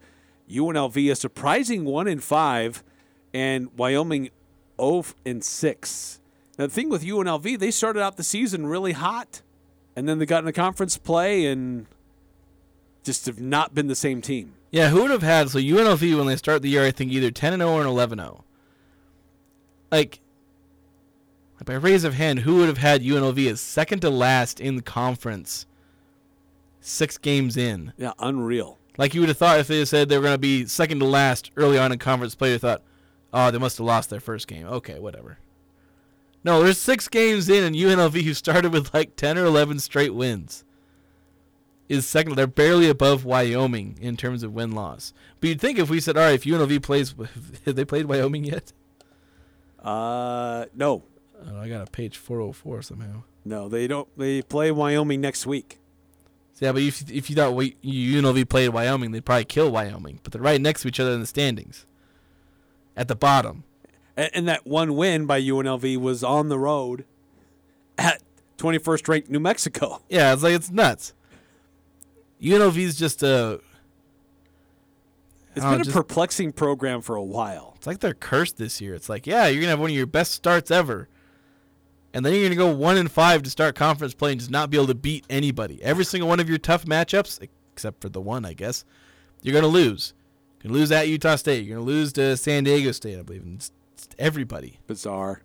S4: UNLV a surprising one and five, and Wyoming 0 and six. Now, the thing with UNLV, they started out the season really hot, and then they got in into conference play and just have not been the same team.
S5: Yeah, who would have had so UNLV when they start the year? I think either ten and zero or eleven zero. Oh. Like, by raise of hand, who would have had UNLV as second to last in the conference? Six games in.
S4: Yeah, unreal.
S5: Like you would have thought if they said they were going to be second to last early on in conference play, you thought, oh, they must have lost their first game. Okay, whatever. No, there's six games in, and UNLV, who started with like 10 or 11 straight wins, is second. They're barely above Wyoming in terms of win loss. But you'd think if we said, all right, if UNLV plays, have they played Wyoming yet?
S4: Uh, no.
S5: Oh, I got a page 404 somehow.
S4: No, they don't. They play Wyoming next week.
S5: Yeah, but if, if you thought we, UNLV played Wyoming, they'd probably kill Wyoming. But they're right next to each other in the standings, at the bottom.
S4: And, and that one win by UNLV was on the road at 21st ranked New Mexico.
S5: Yeah, it's like it's nuts. UNLV's just a.
S4: It's been
S5: know,
S4: a
S5: just-
S4: perplexing program for a while.
S5: It's like they're cursed this year. It's like, yeah, you're gonna have one of your best starts ever, and then you're gonna go one and five to start conference play and just not be able to beat anybody. Every single one of your tough matchups, except for the one, I guess, you're gonna lose. You're gonna lose at Utah State. You're gonna lose to San Diego State, I believe. And everybody.
S4: Bizarre.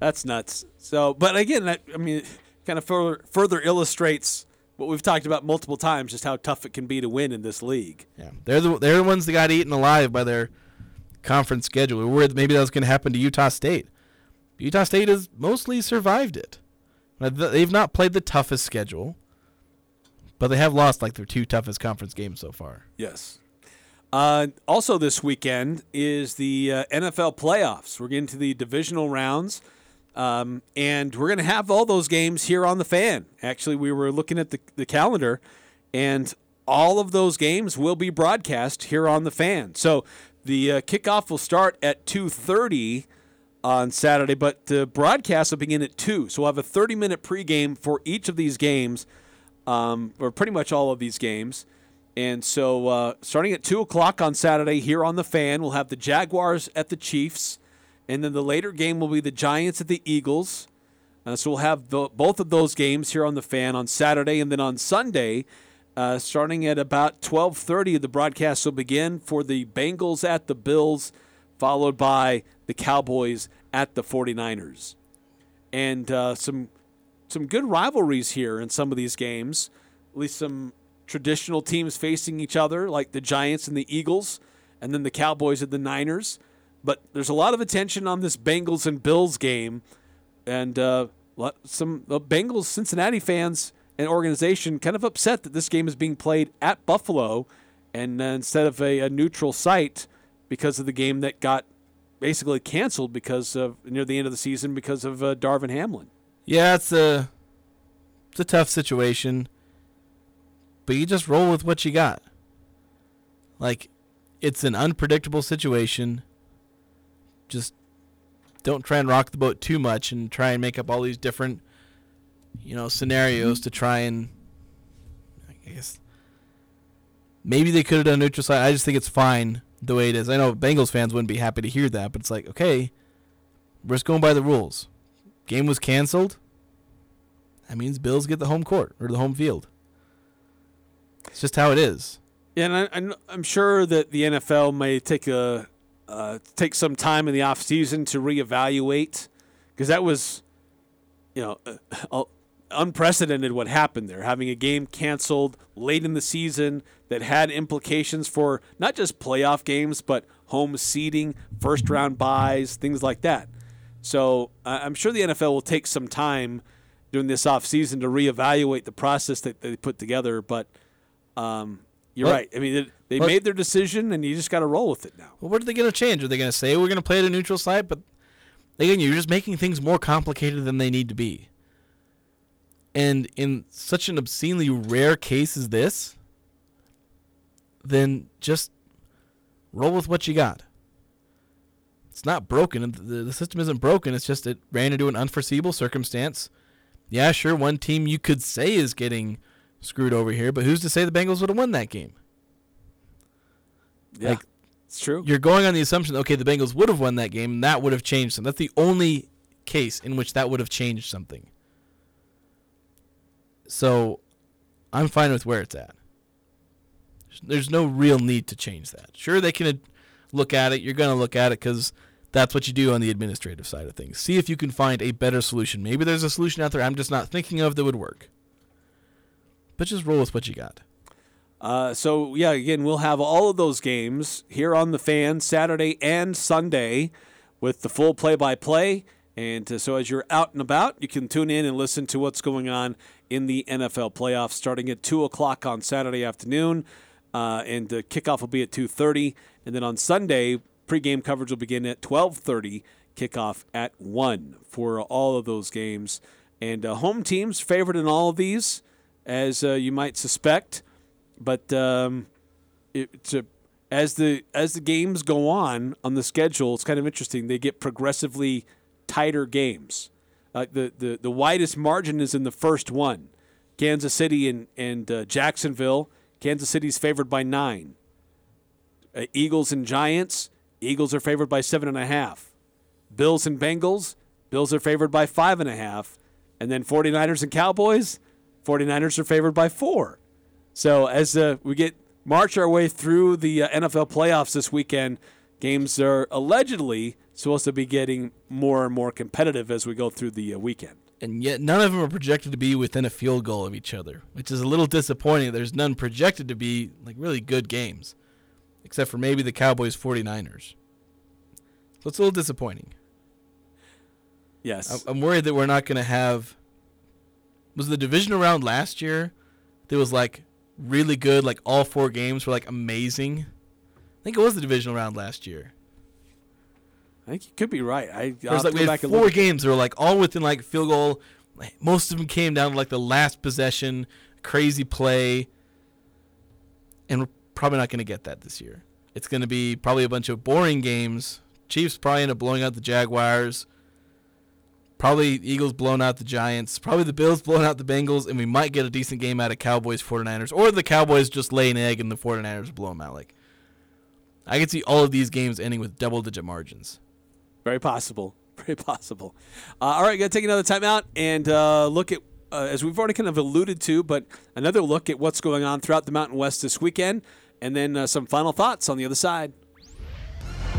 S4: That's nuts. So, but again, that I mean, kind of further further illustrates what we've talked about multiple times, just how tough it can be to win in this league.
S5: Yeah, they're the they're the ones that got eaten alive by their conference schedule. We were worried maybe that was going to happen to Utah State. Utah State has mostly survived it. They've not played the toughest schedule, but they have lost like their two toughest conference games so far.
S4: Yes. Uh, also, this weekend is the uh, NFL playoffs. We're getting to the divisional rounds, um, and we're going to have all those games here on the fan. Actually, we were looking at the, the calendar, and all of those games will be broadcast here on the fan. So the uh, kickoff will start at 2.30 on Saturday, but the broadcast will begin at 2. So we'll have a 30-minute pregame for each of these games, um, or pretty much all of these games. And so, uh, starting at 2 o'clock on Saturday here on the fan, we'll have the Jaguars at the Chiefs. And then the later game will be the Giants at the Eagles. Uh, so we'll have the, both of those games here on the fan on Saturday. And then on Sunday, uh, starting at about 12.30, the broadcast will begin for the Bengals at the Bills, followed by the Cowboys at the 49ers. And uh, some some good rivalries here in some of these games. At least some traditional teams facing each other, like the Giants and the Eagles, and then the Cowboys and the Niners. But there's a lot of attention on this Bengals and Bills game, and uh, some Bengals Cincinnati fans and organization kind of upset that this game is being played at Buffalo, and uh, instead of a, a neutral site because of the game that got basically canceled because of near the end of the season because of uh, Damar Hamlin.
S5: Yeah, it's a it's a tough situation, but you just roll with what you got. Like, it's an unpredictable situation. Just don't try and rock the boat too much and try and make up all these different, you know, scenarios to try and. I guess maybe they could have done neutral site. I just think it's fine the way it is. I know Bengals fans wouldn't be happy to hear that, but it's like okay, we're just going by the rules. Game was canceled. That means Bills get the home court or the home field. It's just how it is.
S4: Yeah, and I, I'm, sure that the NFL may take a uh, take some time in the off season to reevaluate because that was, you know, uh, unprecedented what happened there. Having a game canceled late in the season that had implications for not just playoff games but home seeding, first round buys, things like that. So I'm sure the NFL will take some time during this off season to reevaluate the process that they put together. But um, you're right. I mean, they, made their decision, and you just got to roll with it now.
S5: Well, what are they going to change? Are they going to say we're going to play at a neutral site? But again, you're just making things more complicated than they need to be. And in such an obscenely rare case as this, then just roll with what you got. It's not broken. The, the system isn't broken. It's just it ran into an unforeseeable circumstance. Yeah, sure, one team you could say is getting screwed over here, but who's to say the Bengals would have won that game?
S4: Yeah,
S5: Like,
S4: it's true.
S5: You're going on the assumption, okay, the Bengals would have won that game, and that would have changed them. That's the only case in which that would have changed something. So I'm fine with where it's at. There's no real need to change that. Sure, they can look at it. You're going to look at it because that's what you do on the administrative side of things. See if you can find a better solution. Maybe there's a solution out there I'm just not thinking of that would work. But just roll with what you got.
S4: Uh, so yeah, again, we'll have all of those games here on the fan Saturday and Sunday with the full play-by-play. And uh, so as you're out and about, you can tune in and listen to what's going on in the NFL playoffs, starting at two o'clock on Saturday afternoon, uh, and the kickoff will be at two thirty. And then on Sunday, pregame coverage will begin at twelve thirty. Kickoff at one for all of those games. And uh, home teams favored in all of these, as uh, you might suspect but um, it's a, as the as the games go on on the schedule, it's kind of interesting. They get progressively tighter games. Uh, the, the the widest margin is in the first one. Kansas City and and uh, Jacksonville. Kansas City's favored by nine. Uh, Eagles and Giants. Eagles are favored by seven and a half. Bills and Bengals. Bills are favored by five and a half. And then 49ers and Cowboys. 49ers are favored by four. So as uh, we get march our way through the uh, NFL playoffs this weekend, games are allegedly supposed to be getting more and more competitive as we go through the uh, weekend.
S5: And yet none of them are projected to be within a field goal of each other, which is a little disappointing. There's none projected to be like really good games, except for maybe the Cowboys 49ers. So it's a little disappointing.
S4: Yes.
S5: I'm worried that we're not going to have. Was the divisional round last year? There was like really good. Like all four games were like amazing. I think it was the divisional round last year.
S4: I think you could be right. I
S5: like we had four games that were like all within like field goal. Most of them came down to like the last possession, crazy play, and we're probably not going to get that this year. It's going to be probably a bunch of boring games. Chiefs probably end up blowing out the Jaguars. Probably Eagles blowing out the Giants. Probably the Bills blowing out the Bengals, and we might get a decent game out of Cowboys 49ers. Or the Cowboys just lay an egg and the 49ers blow them out. Like I could see all of these games ending with double digit margins.
S4: Very possible. Very possible. Uh, all right, going to take another timeout and uh, look at, uh, as we've already kind of alluded to, but another look at what's going on throughout the Mountain West this weekend, and then uh, some final thoughts on the other side.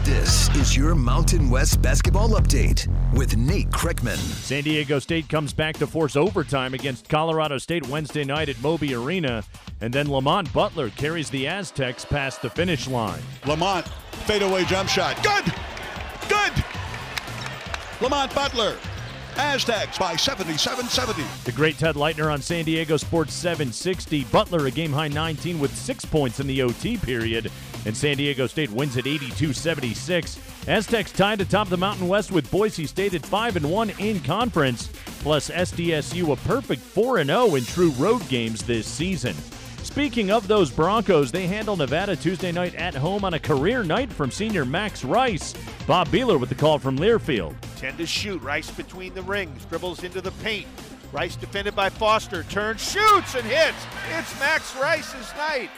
S16: This is your Mountain West basketball update with Nate Kreckman.
S17: San Diego State comes back to force overtime against Colorado State Wednesday night at Moby Arena, and then Lamont Butler carries the Aztecs past the finish line.
S18: Lamont, fadeaway jump shot. Good! Good! Lamont Butler. Aztecs by 77-70.
S17: The great Ted Leitner on San Diego Sports 760. Butler a game high 19 with six points in the OT period, and San Diego State wins at 82-76. Aztecs tied atop the Mountain West with Boise State at 5 and 1 in conference, plus SDSU a perfect 4 and 0 in true road games this season. Speaking of those Broncos, they handle Nevada Tuesday night at home on a career night from senior Max Rice. Bob Behler with the call from Learfield.
S19: 10 to shoot. Rice between the rings, dribbles into the paint. Rice defended by Foster, turns, shoots, and hits. It's Max Rice's night.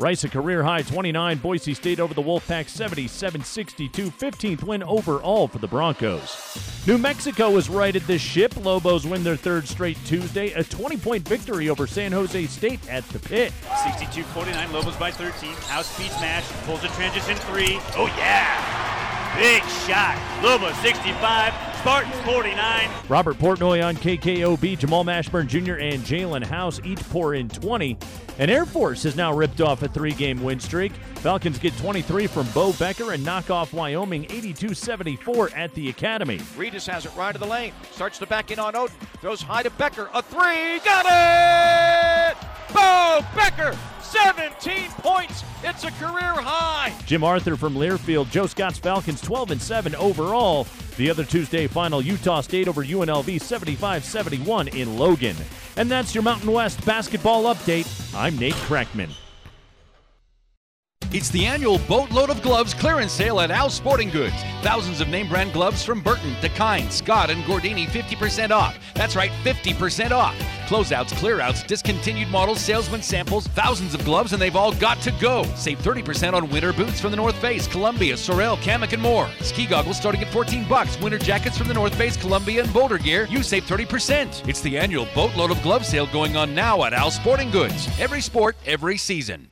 S17: Rice a career high 29, Boise State over the Wolfpack 77 62, 15th win overall for the Broncos. New Mexico has righted this ship. Lobos win their third straight Tuesday, a 20 point victory over San Jose State at the pit.
S20: 62 49, Lobos by 13. House speed smash, pulls a transition three. Oh, yeah! Big shot. Lobos 65, Spartans 49.
S17: Robert Portnoy on KKOB, Jamal Mashburn Jr. and Jaelen House each pour in 20. And Air Force has now ripped off a three game win streak. Falcons get 23 from Beau Becker and knock off Wyoming 82 74 at the Academy.
S19: Regis has it right to the lane. Starts to back in on Oden. Throws high to Becker. A three. Got it! Beau Becker! 17 points. It's a career high.
S17: Jim Arthur from Learfield, Joe Scott's Falcons 12 and 7 overall. The other Tuesday final, Utah State over UNLV 75 71 in Logan. And that's your Mountain West basketball update. I'm Nate Kreckman.
S21: It's the annual Boatload of Gloves clearance sale at Al's Sporting Goods. Thousands of name brand gloves from Burton, Dakine, Scott, and Gordini 50% off. That's right, 50% off. Closeouts, clearouts, discontinued models, salesman samples, thousands of gloves, and they've all got to go. Save 30% on winter boots from the North Face, Columbia, Sorel, Kamik, and more. Ski goggles starting at 14 bucks. Winter jackets from the North Face, Columbia, and Boulder Gear, you save 30%. It's the annual boatload of glove sale going on now at Al Sporting Goods. Every sport, every season.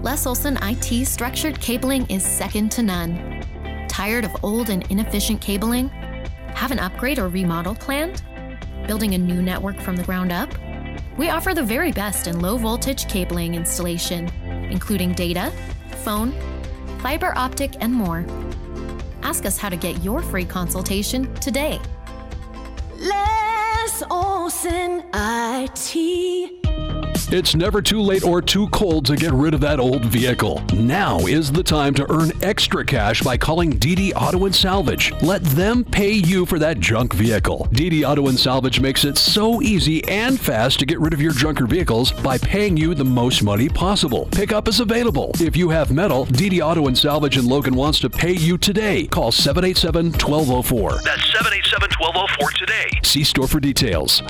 S22: Les Olson IT structured cabling is second to none. Tired of old and inefficient cabling? Have an upgrade or remodel planned? Building a new network from the ground up? We offer the very best in low voltage cabling installation, including data, phone, fiber optic, and more. Ask us how to get your free consultation today.
S23: Les Olson IT.
S24: It's never too late or too cold to get rid of that old vehicle. Now is the time to earn extra cash by calling DD Auto and Salvage. Let them pay you for that junk vehicle. DD Auto and Salvage makes it so easy and fast to get rid of your junker vehicles by paying you the most money possible. Pickup is available. If you have metal, DD Auto and Salvage in Logan wants to pay you today. Call 787 1204.
S25: That's 787 1204 today.
S24: See store for details.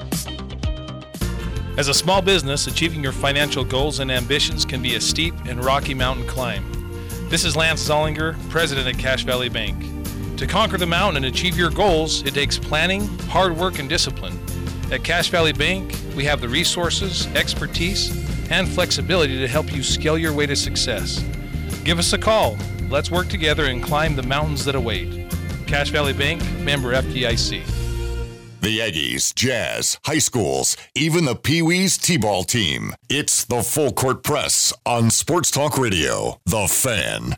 S5: As a small business, achieving your financial goals and ambitions can be a steep and rocky mountain climb. This is Lance Zollinger, president at Cache Valley Bank. To conquer the mountain and achieve your goals, it takes planning, hard work, and discipline. At Cache Valley Bank, we have the resources, expertise, and flexibility to help you scale your way to success. Give us a call. Let's work together and climb the mountains that await. Cache Valley Bank, member FDIC.
S2: The Aggies, Jazz, high schools, even the Pee Wees T ball team. It's the Full Court Press on Sports Talk Radio. The Fan.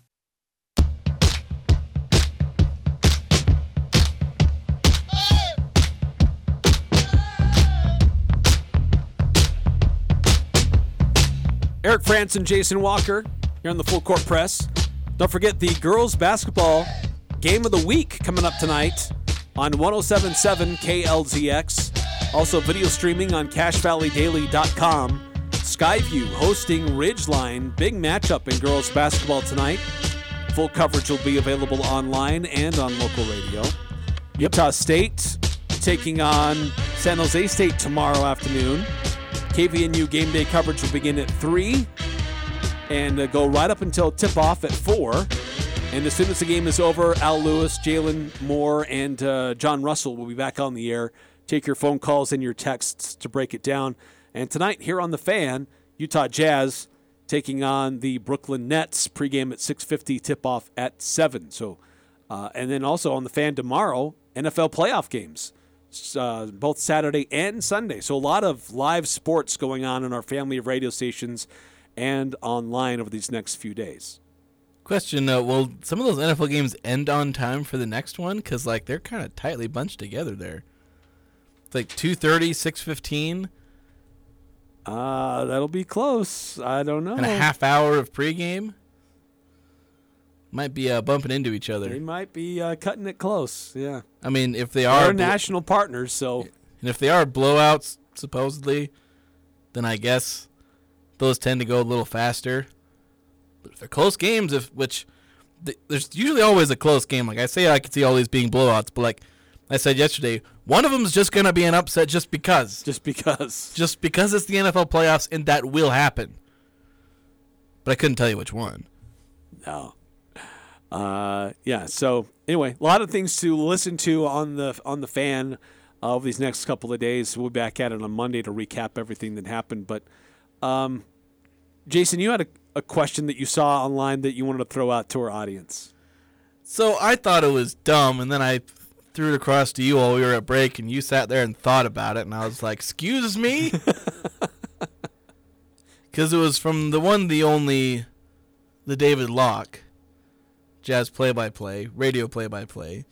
S4: Eric Frandsen, Jason Walker here on the Full Court Press. Don't forget the girls basketball game of the week coming up tonight on 1077 KLZX. Also, video streaming on CacheValleyDaily.com. Skyview hosting Ridgeline. Big matchup in girls basketball tonight. Full coverage will be available online and on local radio. Utah State taking on San Jose State tomorrow afternoon. KVNU game day coverage will begin at 3 and uh, go right up until tip off at 4. And as soon as the game is over, Al Lewis, Jalen Moore, and uh, John Russell will be back on the air. Take your phone calls and your texts to break it down. And tonight, here on the Fan, Utah Jazz taking on the Brooklyn Nets. Pregame at 6:50, tip-off at 7. So, uh, and then also on the Fan tomorrow, NFL playoff games, uh, both Saturday and Sunday. So a lot of live sports going on in our family of radio stations and online over these next few days.
S5: Question: uh, Will some of those NFL games end on time for the next one? Because like they're kind of tightly bunched together there. It's like 2.30, 6.15.
S4: Uh, that'll be close. I don't know.
S5: And a half hour of pregame. Might be uh, bumping into each other.
S4: They might be uh, cutting it close. Yeah.
S5: I mean, if they are
S4: national partners, so
S5: and if they are blowouts supposedly, then I guess those tend to go a little faster. But if they're close games, if which th- there's usually always a close game. Like I say, I could see all these being blowouts, but like I said yesterday, one of them is just gonna be an upset just because.
S4: Just because.
S5: Just because it's the NFL playoffs and that will happen. But I couldn't tell you which one.
S4: No. Uh, yeah. So anyway, a lot of things to listen to on the on the fan uh, over these next couple of days. We'll be back at it on Monday to recap everything that happened. But um, Jason, you had a, a question that you saw online that you wanted to throw out to our audience.
S5: So I thought it was dumb, and then I threw it across to you while we were at break, and you sat there and thought about it, and I was like, "Excuse me," because it was from the one, the only, the David Locke, jazz play-by-play, radio play-by-play.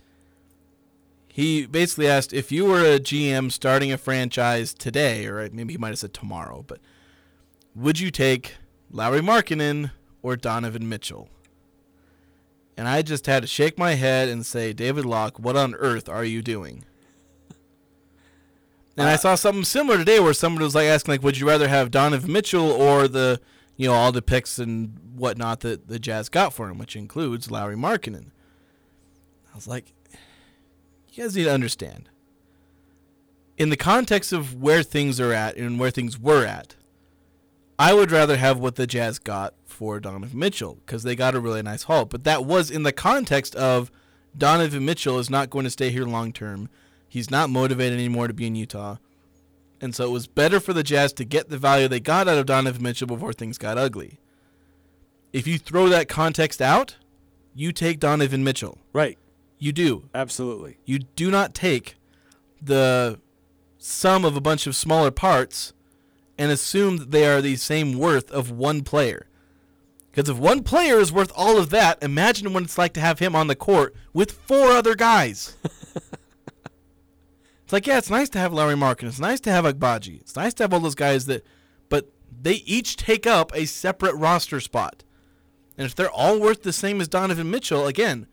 S5: He basically asked if you were a GM starting a franchise today, or maybe he might have said tomorrow, but would you take Lauri Markkanen or Donovan Mitchell? And I just had to shake my head and say, David Locke, what on earth are you doing? And I uh, saw something similar today where somebody was like asking, like, would you rather have Donovan Mitchell or the, you know, all the picks and whatnot that the Jazz got for him, which includes Lauri Markkanen. I was like, you guys need to understand. in the context of where things are at and where things were at, I would rather have what the Jazz got for Donovan Mitchell because they got a really nice haul. But that was in the context of Donovan Mitchell is not going to stay here long term. He's not motivated anymore to be in Utah. And so it was better for the Jazz to get the value they got out of Donovan Mitchell before things got ugly. If you throw that context out, you take Donovan Mitchell.
S4: Right.
S5: You do.
S4: Absolutely.
S5: You do not take the sum of a bunch of smaller parts and assume that they are the same worth of one player. Because if one player is worth all of that, imagine what it's like to have him on the court with four other guys. it's like, yeah, it's nice to have Larry Markkanen. It's nice to have Agbaji. It's nice to have all those guys that, but they each take up a separate roster spot. And if they're all worth the same as Donovan Mitchell, again,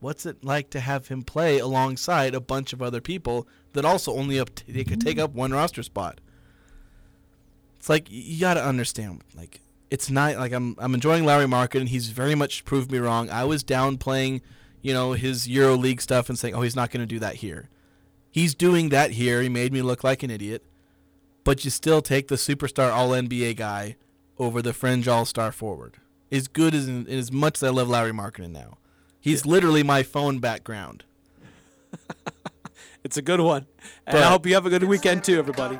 S5: what's it like to have him play alongside a bunch of other people that also only up they could take up one roster spot? It's like you got to understand, like it's not like I'm I'm enjoying Larry Markkanen he's very much proved me wrong. I was downplaying, you know, his Euro League stuff and saying, "Oh, he's not going to do that here." He's doing that here. He made me look like an idiot. But you still take the superstar All NBA guy over the fringe All Star forward. As good as as much as I love Larry Markkanen now, he's literally my phone background.
S4: It's a good one. And
S5: But-
S4: I hope you have a good weekend too, everybody.